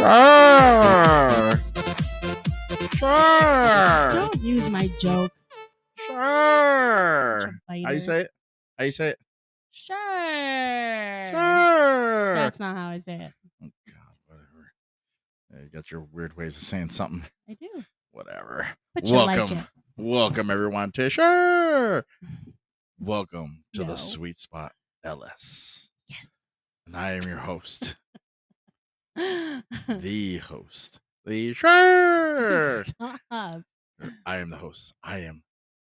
Sure. Sure. Don't use my joke. Sure. How Biter. you say it? How you say it? Sure. Sure. That's not how I say it. Oh, God, whatever. Yeah, you got your weird ways of saying something. I do. Whatever. But Welcome. like. Welcome everyone to Sure. Welcome to No. the sweet spot, LS. Yes. And I am your host, the host, the Sure. Stop. Er, I am the host. I am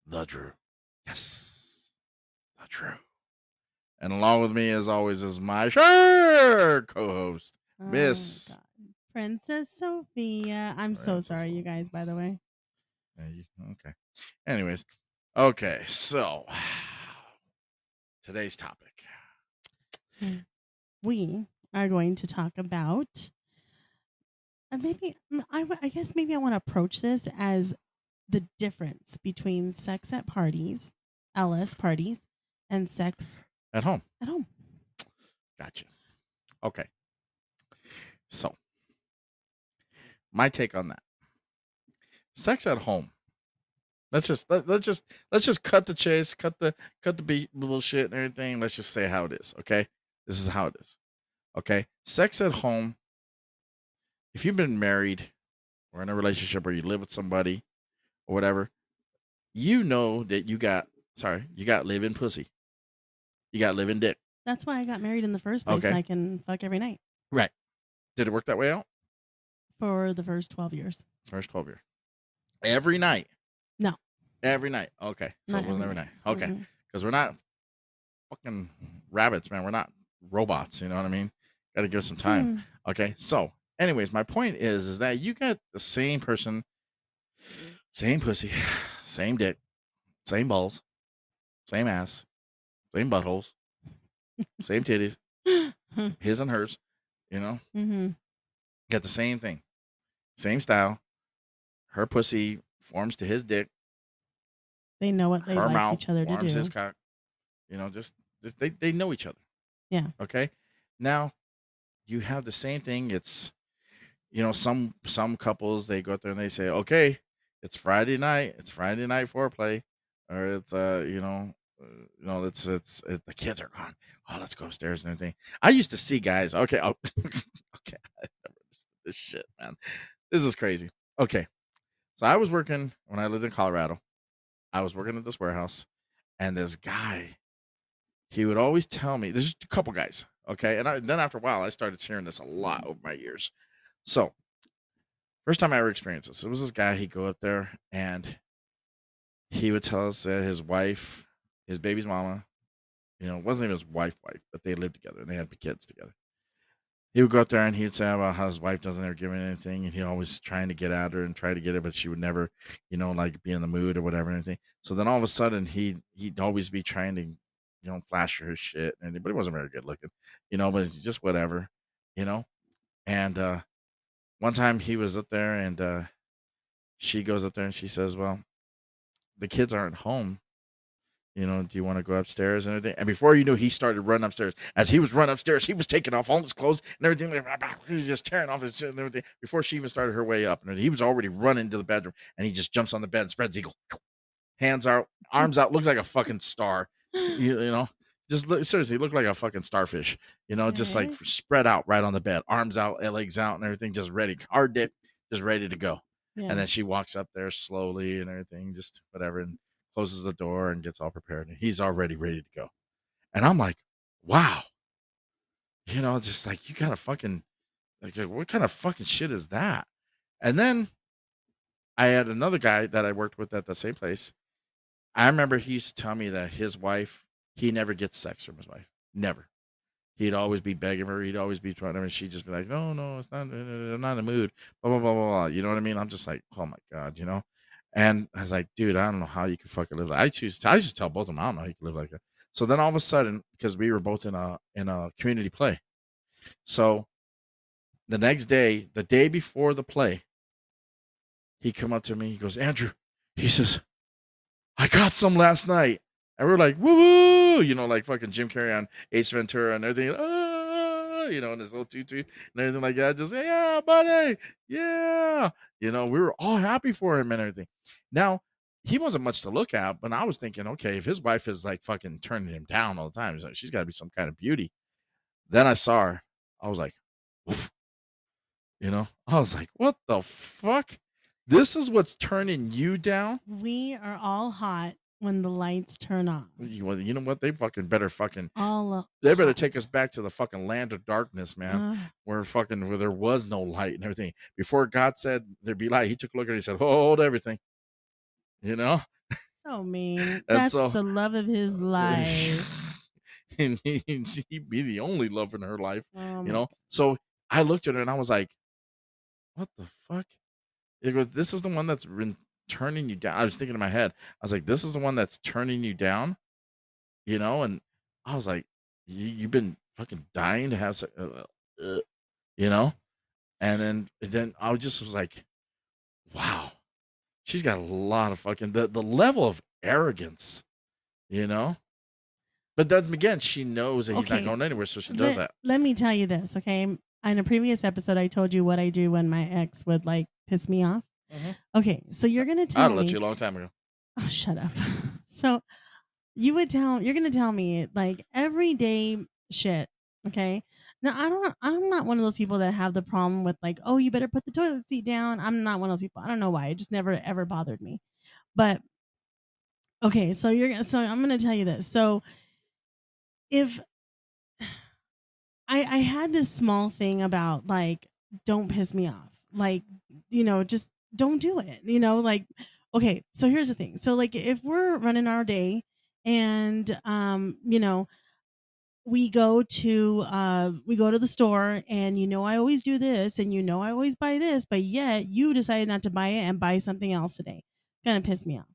the Drew. Yes, the Drew. And along with me, as always, is my Sure co-host. Oh, Miss. God. Princess Sophia. I'm so Princess sorry, you guys, by the way. Okay. Anyways, okay. So today's topic. Hmm. We are going to talk about. Uh, maybe I, I, I guess maybe I want to approach this as the difference between sex at parties, LS parties, and sex At home. at home. Gotcha. Okay. So, my take on that. Sex at home. Let's just let, let's just let's just cut the chase, cut the cut the bullshit and everything. Let's just say how it is, okay? This is how it is. Okay? Sex at home. If you've been married or in a relationship or you live with somebody or whatever, you know that you got sorry, you got living pussy. You got living dick. That's why I got married in the first place. Okay. I can fuck every night Right. Did it work that way out? for the first 12 years. First 12 years. Every night. No. Every night. Okay. So Not it wasn't every every night. Okay. Because we're not fucking rabbits, man. We're not robots. You know what I mean? Got to give it some time. Mm. Okay. So, anyways, my point is, is that you got the same person, same pussy, same dick, same balls, same ass, same buttholes, same titties, his and hers. You know, mm-hmm. got the same thing, same style. Her pussy forms to his dick. They know what they her like each other to do. his cock. You know, just, just they they know each other. Yeah. Okay. Now, you have the same thing. It's, you know, some some couples they go there and they say, okay, it's Friday night. It's Friday night foreplay, or it's uh, you know, uh, you know, it's it's it, the kids are gone. Oh, let's go upstairs and everything. I used to see guys. Okay, oh, okay, this shit, man. This is crazy. Okay, so I was working when I lived in Colorado. I was working at this warehouse, and this guy, he would always tell me. There's a couple guys, okay, and I, then after a while, I started hearing this a lot mm-hmm. over my years. So, first time I ever experienced this, it was this guy. He'd go up there and he would tell us that his wife, his baby's mama, you know, it wasn't even his wife, wife, but they lived together and they had kids together. He would go up there and he'd say about how his wife doesn't ever give him anything, and he always trying to get at her and try to get her, but she would never, you know, like be in the mood or whatever anything. So then all of a sudden he he'd always be trying to, you know, flash her shit, and but he wasn't very good looking, you know, but just whatever, you know. And uh one time he was up there and uh she goes up there and she says, Well, the kids aren't home. You know, do you want to go upstairs and everything? And before you knew, he started running upstairs. As he was running upstairs, he was taking off all his clothes and everything. Like, he was just tearing off his shit and everything before she even started her way up. And he was already running to the bedroom and he just jumps on the bed and spreads eagle. Hands out, arms out, looks like a fucking star. You, you know, just look, seriously, look like a fucking starfish. You know, just like spread out right on the bed, arms out, eh, legs out, and everything, just ready, hard dick, just ready to go. Yeah. And then she walks up there slowly and everything, just whatever, and closes the door and gets all prepared. And he's already ready to go. And I'm like, wow. You know, just like you gotta fucking like what kind of fucking shit is that? And then I had another guy that I worked with at the same place. I remember he used to tell me that his wife, he never gets sex from his wife. Never. He'd always be begging her. He'd always be trying to, and she'd just be like, no, no, it's not, I'm not in the mood. Blah, blah, blah, blah, blah. You know what I mean? I'm just like, oh my God, you know? And I was like, dude, I don't know how you can fucking live like I choose I just tell both of them, I don't know how you can live like that. So then all of a sudden, because we were both in a in a community play. So the next day, the day before the play, he come up to me, he goes, Andrew, he says, I got some last night. And we're like, woo woo, you know, like fucking Jim Carrey on Ace Ventura and everything. "Ah," you know, in his little tutu and everything like that. Just yeah, buddy, yeah. You know, we were all happy for him and everything. Now he wasn't much to look at, but I was thinking, okay, if his wife is like fucking turning him down all the time, like, she's got to be some kind of beauty. Then I saw her. I was like, Oof. you know, I was like, what the fuck? This is what's turning you down. We are all hot when the lights turn on. You, you know what? They fucking better fucking. All They better hot. take us back to the fucking land of darkness, man. Uh, where fucking where there was no light and everything. Before God said there'd be light, He took a look at it. He said, "Hold everything," you know. so mean. That's so- the love of his life. and he, he'd be the only love in her life, Um, you know. So I looked at her and I was like, "What the fuck?" It goes, "This is the one that's been turning you down." I was thinking in my head, I was like, "This is the one that's turning you down," you know. And I was like, you, "You've been fucking dying to have, uh, uh, you know." And then then I just was like, "Wow, she's got a lot of fucking the the level of arrogance," you know. But then again, she knows that he's Okay. not going anywhere, so she does let, that. let me tell you this, okay? In a previous episode, I told you what I do when my ex would like piss me off. Mhm. Okay, so you're gonna tell I'd me. you a long time ago. Oh, shut up. So you would tell you're gonna tell me like everyday shit. Okay. Now I don't I'm not one of those people that have the problem with like, oh, you better put the toilet seat down. I'm not one of those people. I don't know why. It just never ever bothered me. But okay, so you're gonna so I'm gonna tell you this. So if I I had this small thing about like don't piss me off. Like, you know, just don't do it. You know, like okay, so here's the thing. So like if we're running our day and um, you know, we go to uh we go to the store and you know I always do this and you know I always buy this, but yet you decided not to buy it and buy something else today. Gonna piss me off.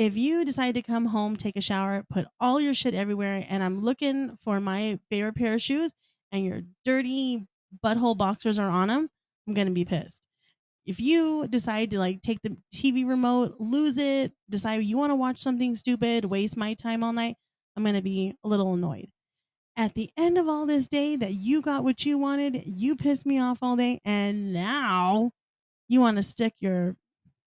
If you decide to come home, take a shower, put all your shit everywhere, and I'm looking for my favorite pair of shoes and your dirty butthole boxers are on them, I'm gonna be pissed if you decide to like take the TV remote, lose it, decide you want to watch something stupid, waste my time all night, I'm to be a little annoyed. At the end of all this day that you got what you wanted, you pissed me off all day and now you want to stick your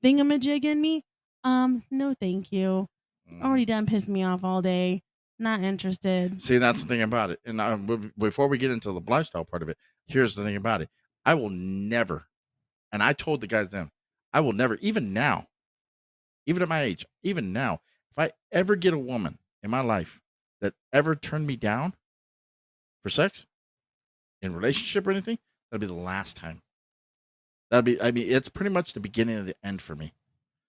thingamajig in me? Um, no thank you. Mm. Already done pissed me off all day. Not interested. See, that's the thing about it. And I, b- before we get into the lifestyle part of it, here's the thing about it. I will never, and I told the guys then, I will never, even now, even at my age, even now, if I ever get a woman in my life that ever turned me down for sex, in relationship or anything, that'd be the last time. That'd be, I mean, it's pretty much the beginning of the end for me.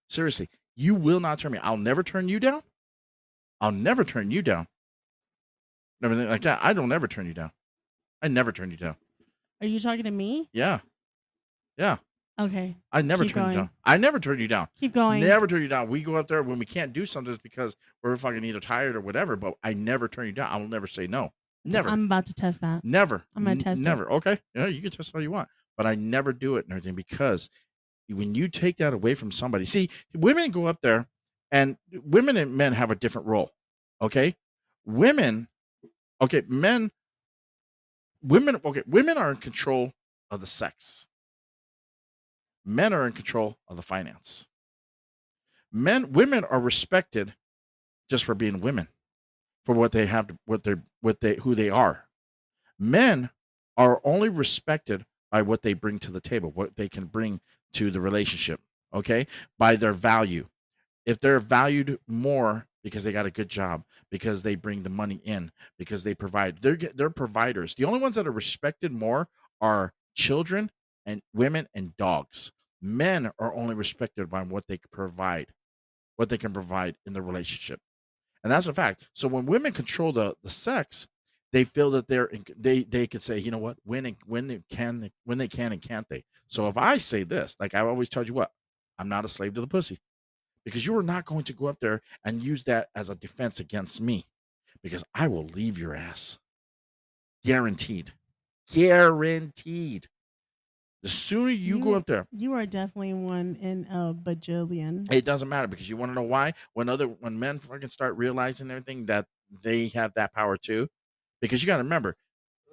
Seriously, you will not turn me. I'll never turn you down. I'll never turn you down. Everything like that. I don't ever turn you down. I never turn you down. Are you talking to me? Yeah. Yeah. Okay. I never Keep turn going. you down. I never turn you down. Keep going. Never turn you down. We go up there when we can't do something it's because we're fucking either tired or whatever, but I never turn you down. I will never say no. Never. I'm about to test that. Never. I'm gonna test it. Never. Okay. Yeah, you can test all you want, but I never do it and everything because when you take that away from somebody, see, women go up there, and women and men have a different role. Okay, women. Okay, men. Women. Okay, women are in control of the sex. Men are in control of the finance. Men, women are respected just for being women, for what they have, to, what they, what they, who they are men are only respected by what they bring to the table, what they can bring to the relationship, okay? By their value. If they're valued more because they got a good job, because they bring the money in, because they provide, they're they're providers. The only ones that are respected more are children and women and dogs. Men are only respected by what they provide, what they can provide in the relationship. And that's a fact. So when women control the, the sex, they feel that they're they they could say, you know what, when and when they can when they can and can't they. So if I say this, like I always tell you what, I'm not a slave to the pussy. Because you are not going to go up there and use that as a defense against me. Because I will leave your ass. Guaranteed. Guaranteed. The sooner you, go up there, You are definitely one in a bajillion. it doesn't matter because you want to know why? When other when men fucking start realizing everything that they have that power too, because you got to remember,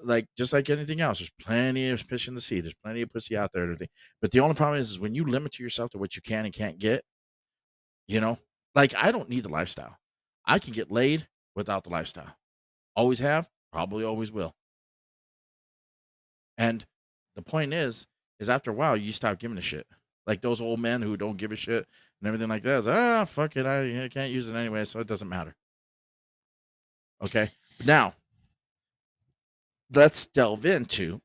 like just like anything else, there's plenty of fish in the sea. There's plenty of pussy out there and everything. But the only problem is, is when you limit yourself to what you can and can't get, you know, like I don't need the lifestyle. I can get laid without the lifestyle. Always have, probably always will. And the point is, is after a while you stop giving a shit. Like those old men who don't give a shit and everything like that. Is, ah, fuck it, I, I can't use it anyway, so it doesn't matter. Okay, But now let's delve into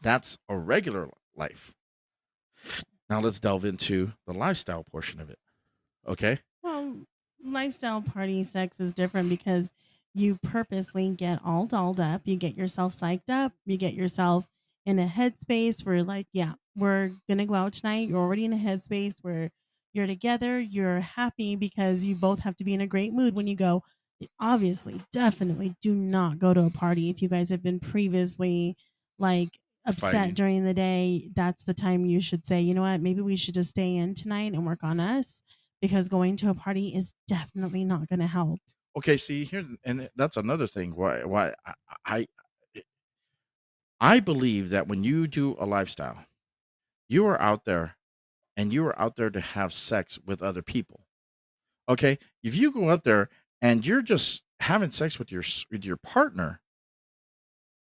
that's a regular life. Now let's delve into the lifestyle portion of it. Okay. Well, lifestyle party sex is different because you purposely get all dolled up, you get yourself psyched up, you get yourself in a headspace where like, yeah, we're gonna go out tonight. You're already in a headspace where you're together, you're happy because you both have to be in a great mood when you go. Obviously, definitely do not go to a party if you guys have been previously like upset Fighting. during the day. That's the time you should say, you know what, maybe we should just stay in tonight and work on us because going to a party is definitely not going to help. Okay, see here, and that's another thing. Why? Why I, I I believe that when you do a lifestyle, you are out there, and you are out there to have sex with other people. Okay, if you go out there and you're just having sex with your with your partner,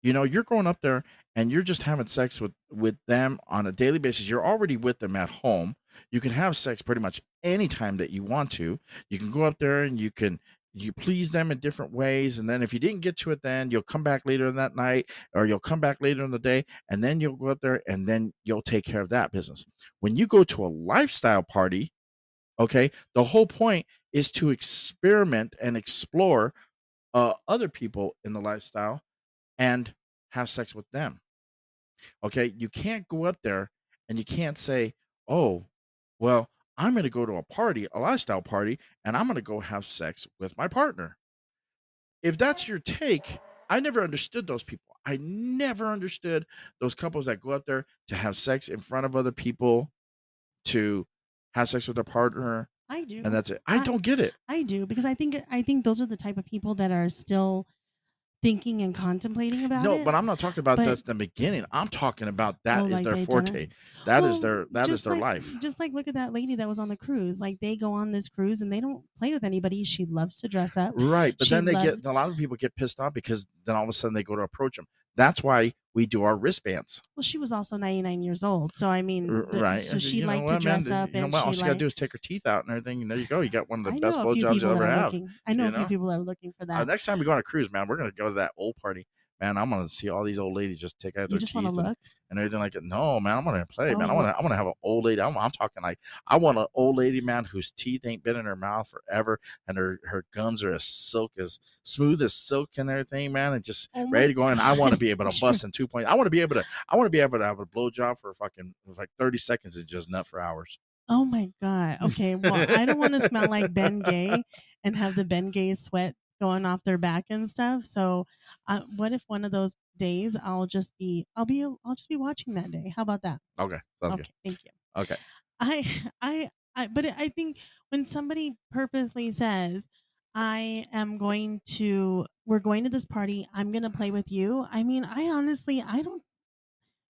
you know you're going up there and you're just having sex with with them on a daily basis. You're already with them at home. You can have sex pretty much anytime that you want to. You can go up there and you can you please them in different ways and then if you didn't get to it then you'll come back later in that night or you'll come back later in the day and then you'll go up there and then you'll take care of that business when you go to a lifestyle party okay the whole point is to experiment and explore uh, other people in the lifestyle and have sex with them. Okay? You can't go up there and you can't say oh well i'm going to go to a party a lifestyle party and i'm going to go have sex with my partner. If that's your take i never understood those people. I never understood those couples that go up there to have sex in front of other people to have sex with their partner I do. and that's it i I- don't get it I do because I think I think those are the type of people that are still thinking and contemplating about it. no it. but i'm not talking about but- that's the beginning i'm talking about that Oh, is like their they've done it? forte That is Well, their that is their like- life Just like look at that lady that was on the cruise. Like they go on this cruise and they don't play with anybody. She loves to dress up. Right, but She then they loves- get a lot of people get pissed off because then all of a sudden they go to approach them. That's why we do our wristbands, Well, she was also 99 years old, so I mean, the- right? So she you know liked to dress up, You know and? All she she got to do is take her teeth out and everything, and there you go. You got one of the I best know blowjobs you'll ever have. looking. I know you a few people that are looking for Uh, that. next time we go on a cruise, man, we're gonna go to that old party. Man, I'm gonna see all these old ladies just take out you their just teeth and, and everything like that. No, man, I'm gonna play, man. I Oh. want to, I want to have an old lady. I'm, I'm talking like I want an old lady, man, whose teeth ain't been in her mouth forever, and her her gums are as silk as smooth as silk and everything, man, and just Oh ready to go in. I want to be able to bust in two points. I want to be able to. I want to be able to have a blowjob for fucking like thirty seconds and just nut for hours. Oh my god. Okay. Well, I don't want to smell like Bengay and have the Bengay sweat going off their back and stuff. So, uh, what if one of those days I'll just be I'll be I'll just be watching that day. How about that? Okay, sounds okay. Thank you. Okay, I I I but I think when somebody purposely says I am going to we're going to this party, I'm going to play with you. I mean, I honestly I don't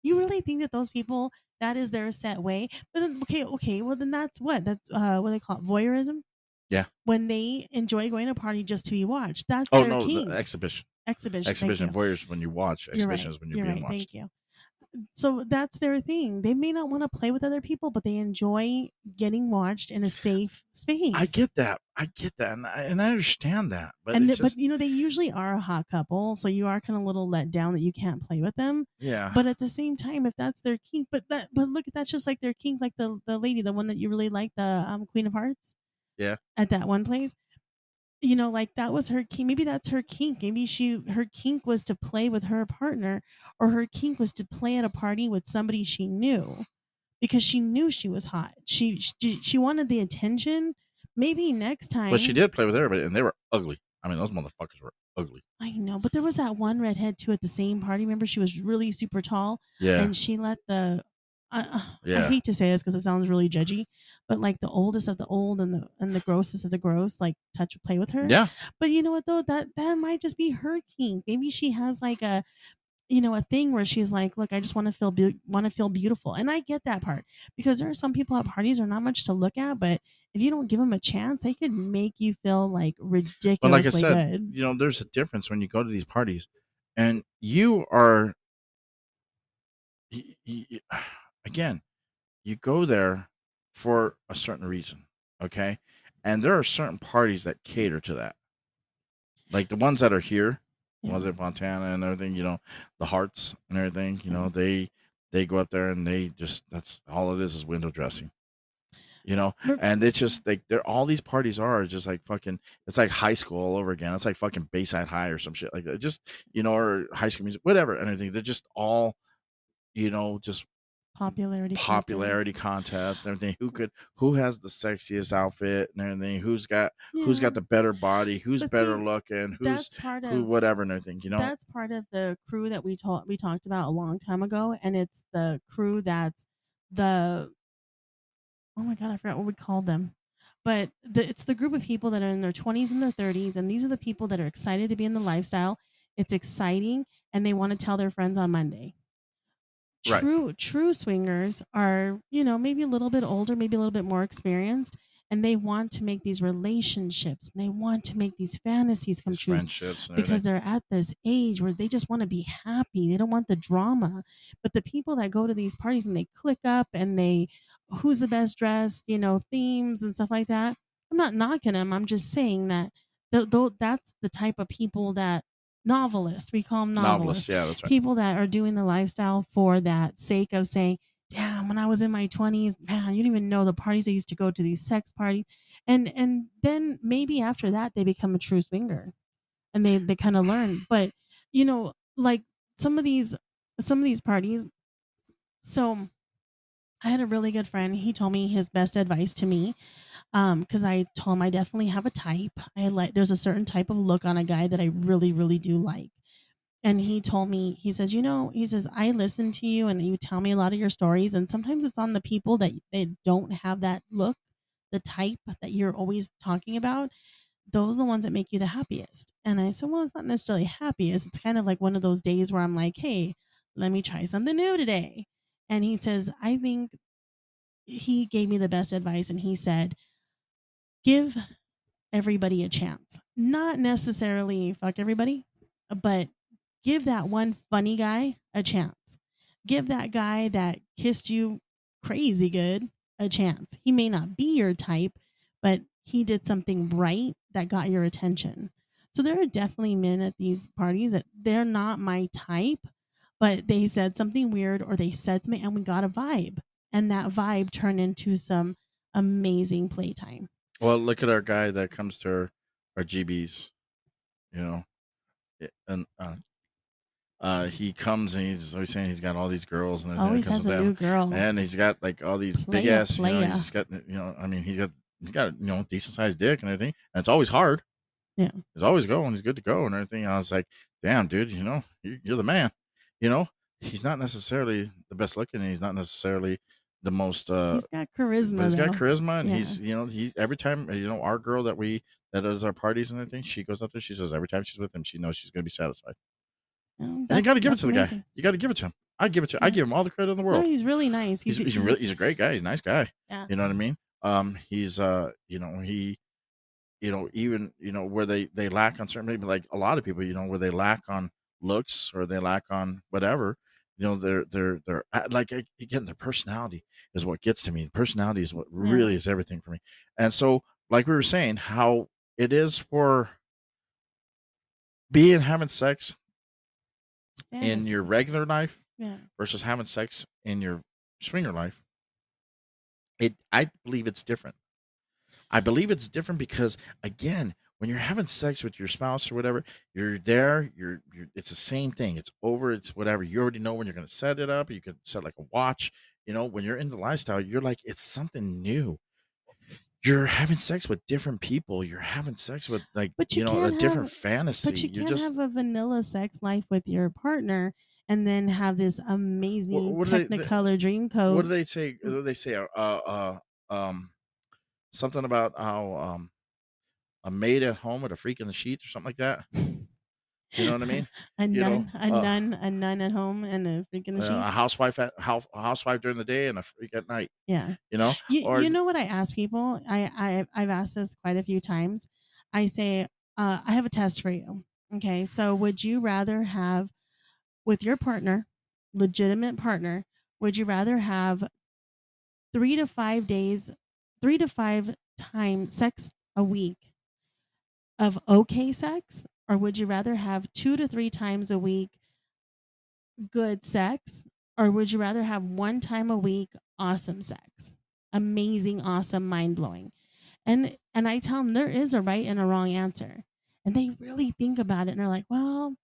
you really think that those people that is their set way? But then okay, okay, well then that's what? That's uh what they call it, voyeurism? Yeah. When they enjoy going to a party just to be watched. That's Oh their no, king. the exhibition. exhibition. Exhibition voyeurs when you watch. Exhibition right. is when you're, You're being right. watched. Thank you. So that's their thing. They may not want to play with other people, but they enjoy getting watched in a safe space. I get that. I get that, and I, and I understand that. But and it's th- just, but you know they usually are a hot couple, so you are kind of a little let down that you can't play with them. yeah, But at the same time, if that's their kink, but that but look, that's just like their kink, like the the lady, the one that you really like, the um, Queen of Hearts. Yeah. At that one place, you know, like that was her kink. Maybe that's her kink. Maybe she her kink was to play with her partner, or her kink was to play at a party with somebody she knew, because she knew she was hot. She she, she wanted the attention. Maybe next time. but she did play with everybody, and they were ugly. I mean, those motherfuckers were ugly. I know, but there was that one redhead too at the same party. Remember, she was really super tall, Yeah, and she let the I, uh, I hate to say this because it sounds really judgy, but like the oldest of the old and the and the grossest of the gross, like touch play with her. Yeah. But you know what though? That that might just be her kink. Maybe she has like a you know a thing where she's like, look, I just want to feel be- want to feel beautiful, and I get that part because there are some people at parties are not much to look at, but if you don't give them a chance, they could make you feel like ridiculously But like I said, good. you know, there's a difference when you go to these parties and you are y- y- y- again, you go there for a certain reason, okay? And there are certain parties that cater to that. Like the ones that are here, Yeah. ones at Fontana and everything, you know, the hearts and everything, you know, Mhm. they they go up there and they just that's all it is is window dressing. You know, and it's just like they're all these parties are just like fucking it's like high school all over again. It's like fucking Bayside High or some shit like that. Just you know, or high school music, whatever, and everything. They're just all, you know, just popularity contest. popularity contests and everything. Who could who has the sexiest outfit and everything? Who's got who's Yeah. got the better body? Who's But better see, looking? Who's part of who whatever and everything, you know? that's part of the crew that we talked we talked about a long time ago, and it's the crew that's the oh my god, I forgot what we called them. But the, it's the group of people that are in their 20s and their 30s, and these are the people that are excited to be in the lifestyle. It's exciting, and they want to tell their friends on Monday. Right. True, true swingers are, you know, maybe a little bit older, maybe a little bit more experienced, and they want to make these relationships, and they want to make these fantasies come His true friendships because they're at this age where they just want to be happy. They don't want the drama. But the people that go to these parties and they click up and they, who's the best dressed, you know, themes and stuff like that. I'm not knocking them. I'm just saying that th- th- that's the type of people that novelists, we call them novelists, Novelists, yeah, that's right. people that are doing the lifestyle for that sake of saying, damn, when I was in my 20s, man, you don't even know the parties. I used to go to, these sex parties. And and then maybe after that they become a true swinger and they they kind of learn. But you know like some of these some of these parties so i had a really good friend he told me his best advice to me um because i told him i definitely have a type i like there's a certain type of look on a guy that i really really do like and he told me he says you know he says i listen to you and you tell me a lot of your stories and sometimes it's on the people that they don't have that look the type that you're always talking about those are the ones that make you the happiest. And I said, well, it's not necessarily happiest. It's kind of like one of those days where I'm like, hey, let me try something new today. And he says, I think he gave me the best advice. And he said, give everybody a chance. Not necessarily fuck everybody, but give that one funny guy a chance. Give that guy that kissed you crazy good a chance. He may not be your type, but he did something right that got your attention. So there are definitely men at these parties that they're not my type, but they said something weird or they said something and we got a vibe. And that vibe turned into some amazing playtime. Well, look at our guy that comes to our, our GBs, you know, and uh, uh, he comes and he's always saying he's got all these girls and. Always has a with new them. girl. and he's got like all these big Playa, ass, you know, he's got, you know, I mean, he's got, he's got, you know, decent sized dick and everything, and it's always hard. Yeah. he's always going, he's good to go and everything. And I was like, damn, dude, you know, you- you're the man. You know, he's not necessarily the best looking, and he's not necessarily the most uh he's got charisma. but he's got though. charisma and Yeah. he's you know he every time you know our girl that we that does our parties and everything she goes up there she says every time she's with him she knows she's gonna be satisfied Oh, and you that- got to give it that's to the guy amazing. you got to give it to him I give it to I Yeah. give him all the credit in the No, world he's really nice. he's He's, he's, really, he's a great guy he's a nice guy yeah. you know what I mean um he's uh you know he you know even you know where they they lack on certain maybe like a lot of people you know where they lack on looks or they lack on whatever you know they're they're they're uh, like again their personality is what gets to me personality is what really is everything for me. And so like we were saying how it is for being having sex in your regular life yeah. versus having sex in your swinger life it i believe it's different. I believe it's different because again when you're having sex with your spouse or whatever you're there you're, you're it's the same thing it's over it's whatever you already know when you're going to set it up you can set like a watch you know when you're in the lifestyle you're like it's something new you're having sex with different people you're having sex with like But you, you know a can't different fantasy But you you're can't just have a vanilla sex life with your partner and then have this amazing what they, Technicolor Dreamcoat. What do they say? What do they say? Uh, uh, um, something about how um, a maid at home with a freak in the sheets or something like that. You know what I mean? a you nun, know, a uh, nun, a nun at home and a freak in the uh, sheets. A housewife at house, a housewife during the day and a freak at night. Yeah, you know. You, or, you know what I ask people? I, I I've asked this quite a few times. I say, uh, I have a test for you. Okay, so would you rather have with your partner, legitimate partner, would you rather have three to five days, three to five times sex a week of okay sex, or would you rather have two to three times a week good sex, or would you rather have one time a week awesome sex? Amazing, awesome, mind blowing. And and I tell them there is a right and a wrong answer. And they really think about it and they're like, well,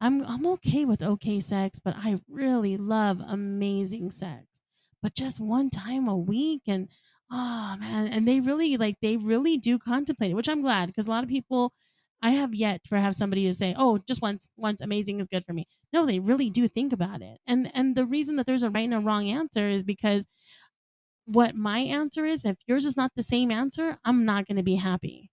I'm I'm okay with okay sex, but I really love amazing sex. But just one time a week and oh man, and they really like they really do contemplate it, which I'm glad because a lot of people I have yet to have somebody to say, "Oh, just once once amazing is good for me." No, they really do think about it. And and the reason that there's a right and a wrong answer is because what my answer is, if yours is not the same answer, I'm not going to be happy.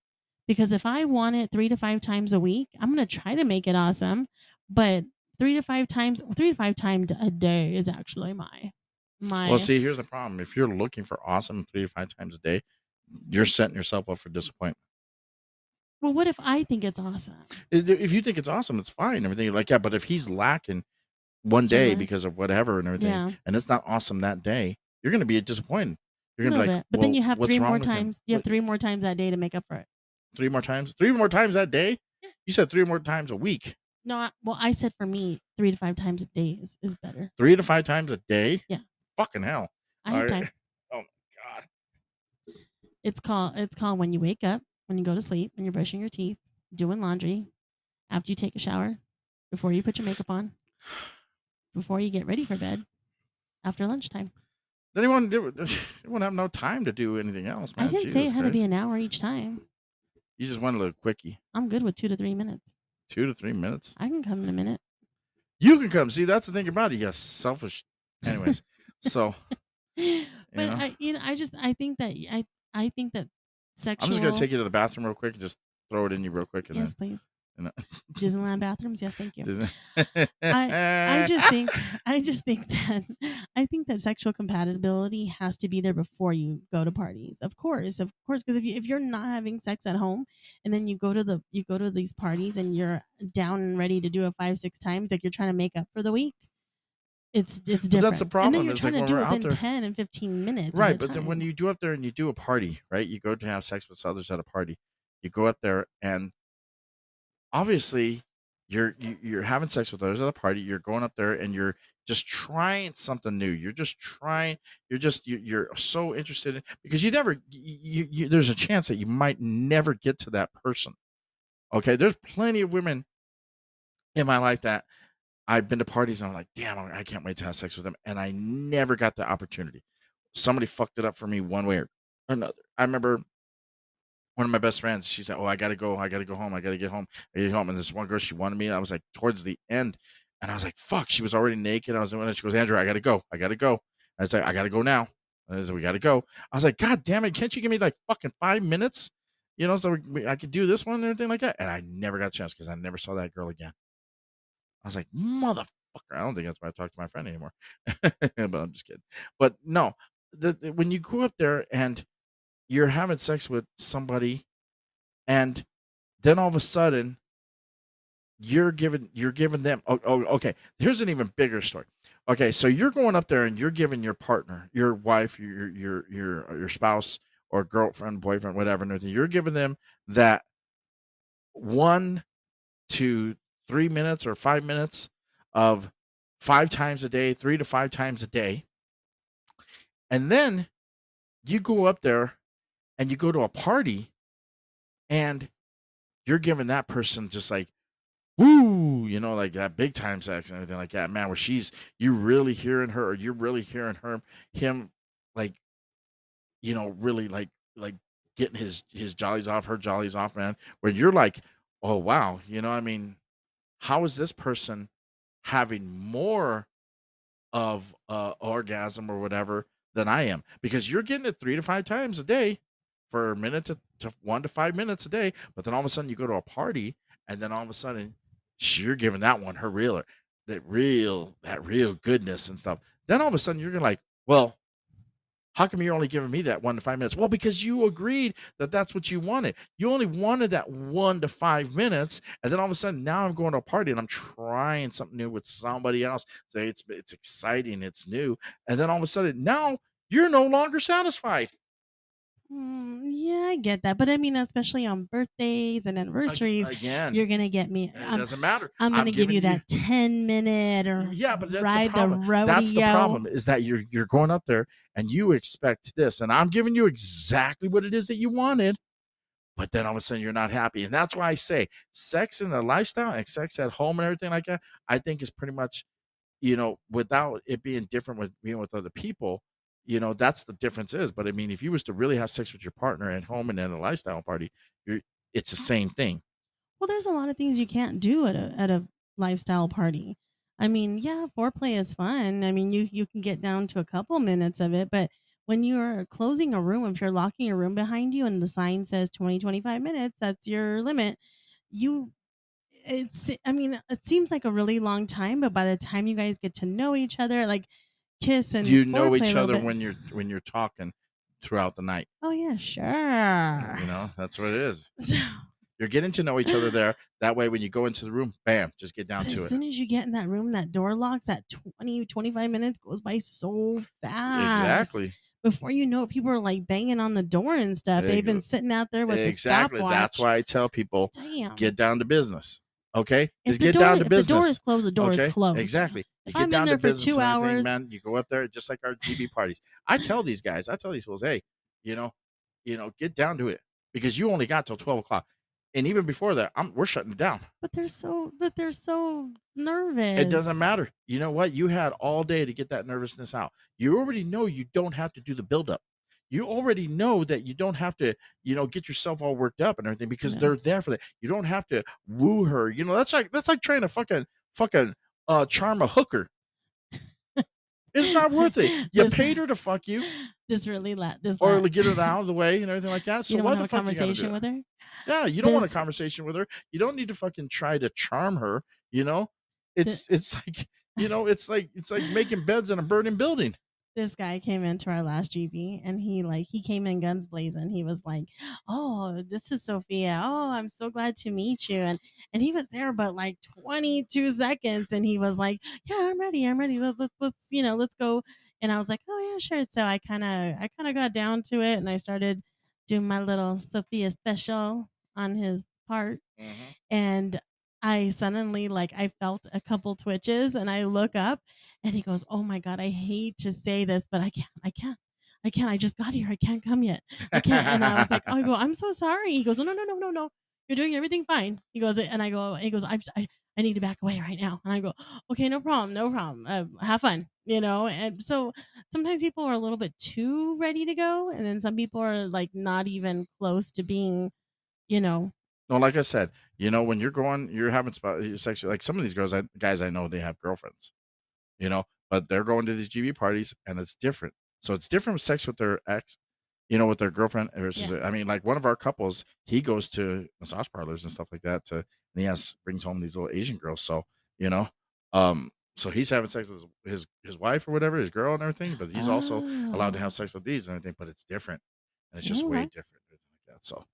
Because if I want it 3 to 5 times a week, I'm going to try to make it awesome, but three to five times, three to five times a day is actually my my. Well, see, here's the problem: if you're looking for awesome three to five times a day, you're setting yourself up for disappointment. Well, what if I think it's awesome? If you think it's awesome, it's fine. Everything you're like yeah, But if he's lacking one day because of whatever and everything, yeah. and it's not awesome that day, you're going to be disappointed. You're going to be like, but well, then you have three more times. You have three more times that day to make up for it. Three more times. Three more times that day. Yeah. You said three more times a week. No, I, well, I said for me, three to five times a day is, is better. Three to five times a day? Yeah. Fucking hell. I have time. Oh my god. It's called it's called when you wake up, when you go to sleep, when you're brushing your teeth, doing laundry, after you take a shower, before you put your makeup on, before you get ready for bed, after lunchtime. Then you want to do you won't have no time to do anything else, man. I didn't Jesus say it had Christ. to be an hour each time. You just want a little quickie. I'm good with two to three minutes. Two to three minutes. I can come in a minute. You can come. See, that's the thing about it. You selfish. Anyways, so. but you know? I, you know, I just, I think that I, I think that sexual. I'm just gonna take you to the bathroom real quick and just throw it in you real quick. And yes, then, please. Disneyland bathrooms. Yes, thank you. I, I just think I just think that I think that sexual compatibility has to be there before you go to parties. Of course, of course, because if you if you're not having sex at home and then you go to the you go to these parties and you're down and ready to do it five six times, like you're trying to make up for the week. It's it's different. But that's the problem. And then you're trying like to do it within ten and fifteen minutes. Right, but then when you do up there and you do a party, right? You go to have sex with others at a party. You go up there and obviously you're you, are you are having sex with others at a party you're going up there and you're just trying something new you're just trying you're just you, you're so interested in because you never you, you there's a chance that you might never get to that person okay there's plenty of women in my life that i've been to parties and i'm like damn i can't wait to have sex with them and i never got the opportunity somebody fucked it up for me one way or another i remember one of my best friends, she said, "Oh, I gotta go. I gotta go home. I gotta get home. I get home." And this one girl, she wanted me, and I was like, towards the end, and I was like, "Fuck!" She was already naked. I was, and she goes, "Andrew, I gotta go. I gotta go." I was like, "I gotta go now." And I said, "We gotta go." I was like, "God damn it! Can't you give me like fucking five minutes?" You know, so we, I could do this one and everything like that. And I never got a chance because I never saw that girl again. I was like, motherfucker. I don't think that's why I talk to my friend anymore. but I'm just kidding. But no, the, the, when you go up there and you're having sex with somebody and then all of a sudden you're giving you're giving them oh, oh, okay here's an even bigger story okay so you're going up there and you're giving your partner your wife your your your your spouse or girlfriend boyfriend whatever and everything you're giving them that one to three minutes or five minutes of five times a day three to five times a day. And then you go up there and you go to a party and you're giving that person just like woo, you know, like that big time sex and everything like that, man, where she's you're really hearing her or you're really hearing her him like you know, really like like getting his his jollies off, her jollies off, man, where you're like, oh wow, you know, I mean, how is this person having more of uh orgasm or whatever than I am because you're getting it three to five times a day for a minute to, to one to five minutes a day. But then all of a sudden you go to a party and then all of a sudden you're giving that one her real that real that real goodness and stuff. Then all of a sudden you're gonna like, well, how come you're only giving me that one to five minutes? Well, because you agreed that that's what you wanted. You only wanted that one to five minutes, and then all of a sudden, now I'm going to a party and I'm trying something new with somebody else. So it's it's exciting, it's new, and then all of a sudden, now you're no longer satisfied. Mm, yeah, I get that, but I mean, especially on birthdays and anniversaries, Again, you're gonna get me. it I'm, doesn't matter. I'm gonna give you that ten minute or Yeah, but that's the ride the, problem. rodeo. That's the problem is that you're you're going up there and you expect this, and I'm giving you exactly what it is that you wanted, but then all of a sudden you're not happy, and that's why I say sex in the lifestyle and sex at home and everything like that. I think is pretty much, you know, without it being different with being with other people. You know, that's the difference is. But I mean, if you was to really have sex with your partner at home and at a lifestyle party, you're it's the same thing. Well, there's a lot of things you can't do at a at a lifestyle party. I mean, yeah, foreplay is fun. I mean, you you can get down to a couple minutes of it, but when you're closing a room, if you're locking a room behind you and the sign says 20 25 minutes, that's your limit. You it's I mean, it seems like a really long time, but by the time you guys get to know each other, like kiss and you know each other when you're when you're talking throughout the night. Oh yeah, sure. You know, that's what it is. So, You're getting to know each other there. That way, when you go into the room, bam, just get down to as it. soon as you get in that room, that door locks, that 20, 25 minutes goes by so fast. Exactly. Before you know it, people are like banging on the door and stuff. They've been sitting out there with Exactly. the stopwatch. That's why I tell people Damn. get down to business. Okay, just get door, down to business. the door is closed, the door okay? is closed. Exactly. You If get I'm in down there to for business two hours- man. You go up there just like our GB parties. I tell these guys, I tell these fools, hey, you know, you know, get down to it because you only got till twelve o'clock, and even before that, I'm we're shutting it down. But they're so, but they're so nervous. It doesn't matter. You know what? You had all day to get that nervousness out. You already know you don't have to do the buildup. You already know that you don't have to, you know, get yourself all worked up and everything because they're there for that. You don't have to woo her. You know, that's like that's like trying to fucking fucking uh charm a hooker. It's not worth it. You This- paid her to fuck you This really, la- this or la- to get her out of the way and everything like that. So you why the fuck you conversation that? with her. Yeah, you don't want a conversation with her. You don't need to fucking try to charm her. You know, it's it's like you know, it's like it's like making beds in a burning building. This guy came into our last GB and he like he came in guns blazing. He was like, "Oh, this is Sophia. Oh, I'm so glad to meet you." And and he was there but like 22 seconds and he was like, "Yeah, I'm ready. I'm ready. Let, let, let's you know, let's go." And I was like, "Oh yeah, sure." So I kind of I kind of got down to it and I started doing my little Sophia special on his part mm-hmm. and I suddenly like I felt a couple twitches and I look up and he goes, "Oh my god, I hate to say this, but I can't. I can't. I can't. I just got here. I can't come yet. I can't." And I was like, "Oh, I go, I'm so sorry." He goes, "No, no, no, no, no, no. You're doing everything fine." He goes, and I go, he goes, "I'm I, I need to back away right now." And I go, "Okay, no problem, no problem. Uh, have fun." You know, and so sometimes people are a little bit too ready to go, and then some people are like not even close to being, you know, No, like I said, you know, when you're going, you're having spot sex. Like some of these girls, I, guys, I know they have girlfriends, you know, but they're going to these GB parties and it's different. So it's different with sex with their ex, you know, with their girlfriend versus. I mean, like one of our couples, he goes to massage parlors and stuff like that to, and he has brings home these little Asian girls. So you know, um, so he's having sex with his his, his wife or whatever, his girl and everything, but he's also allowed to Oh. have sex with these and everything, but it's different. And it's just Okay. way different. Like that. So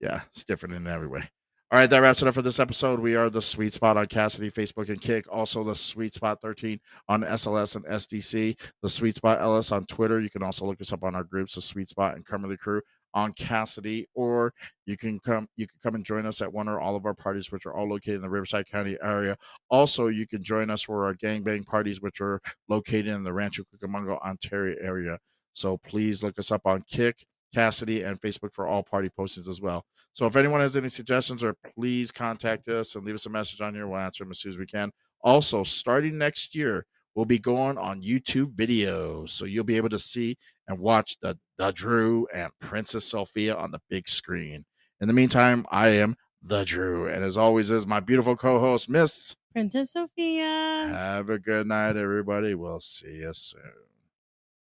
yeah, it's different in every way. All right, that wraps it up for this episode. We are the Sweet Spot on Kasidie, Facebook, and Kick. Also, the Sweet Spot 13 on SLS and SDC. The Sweet Spot LS on Twitter. You can also look us up on our groups, the Sweet Spot and Cumberly Crew on Kasidie, or you can come you can come and join us at one or all of our parties, which are all located in the Riverside County area. Also, you can join us for our gangbang parties, which are located in the Rancho Cucamonga, Ontario area. So please look us up on Kick, Kasidie, and Facebook for all party postings as well. So if anyone has any suggestions, or please contact us and leave us a message on here. We'll answer them as soon as we can. Also, starting next year, we'll be going on YouTube videos, so you'll be able to see and watch the the Drew and Princess Sophia on the big screen. In the meantime, I am the Drew. And as always, is my beautiful co host, Miss. Princess Sophia. Have a good night, everybody. We'll see you soon.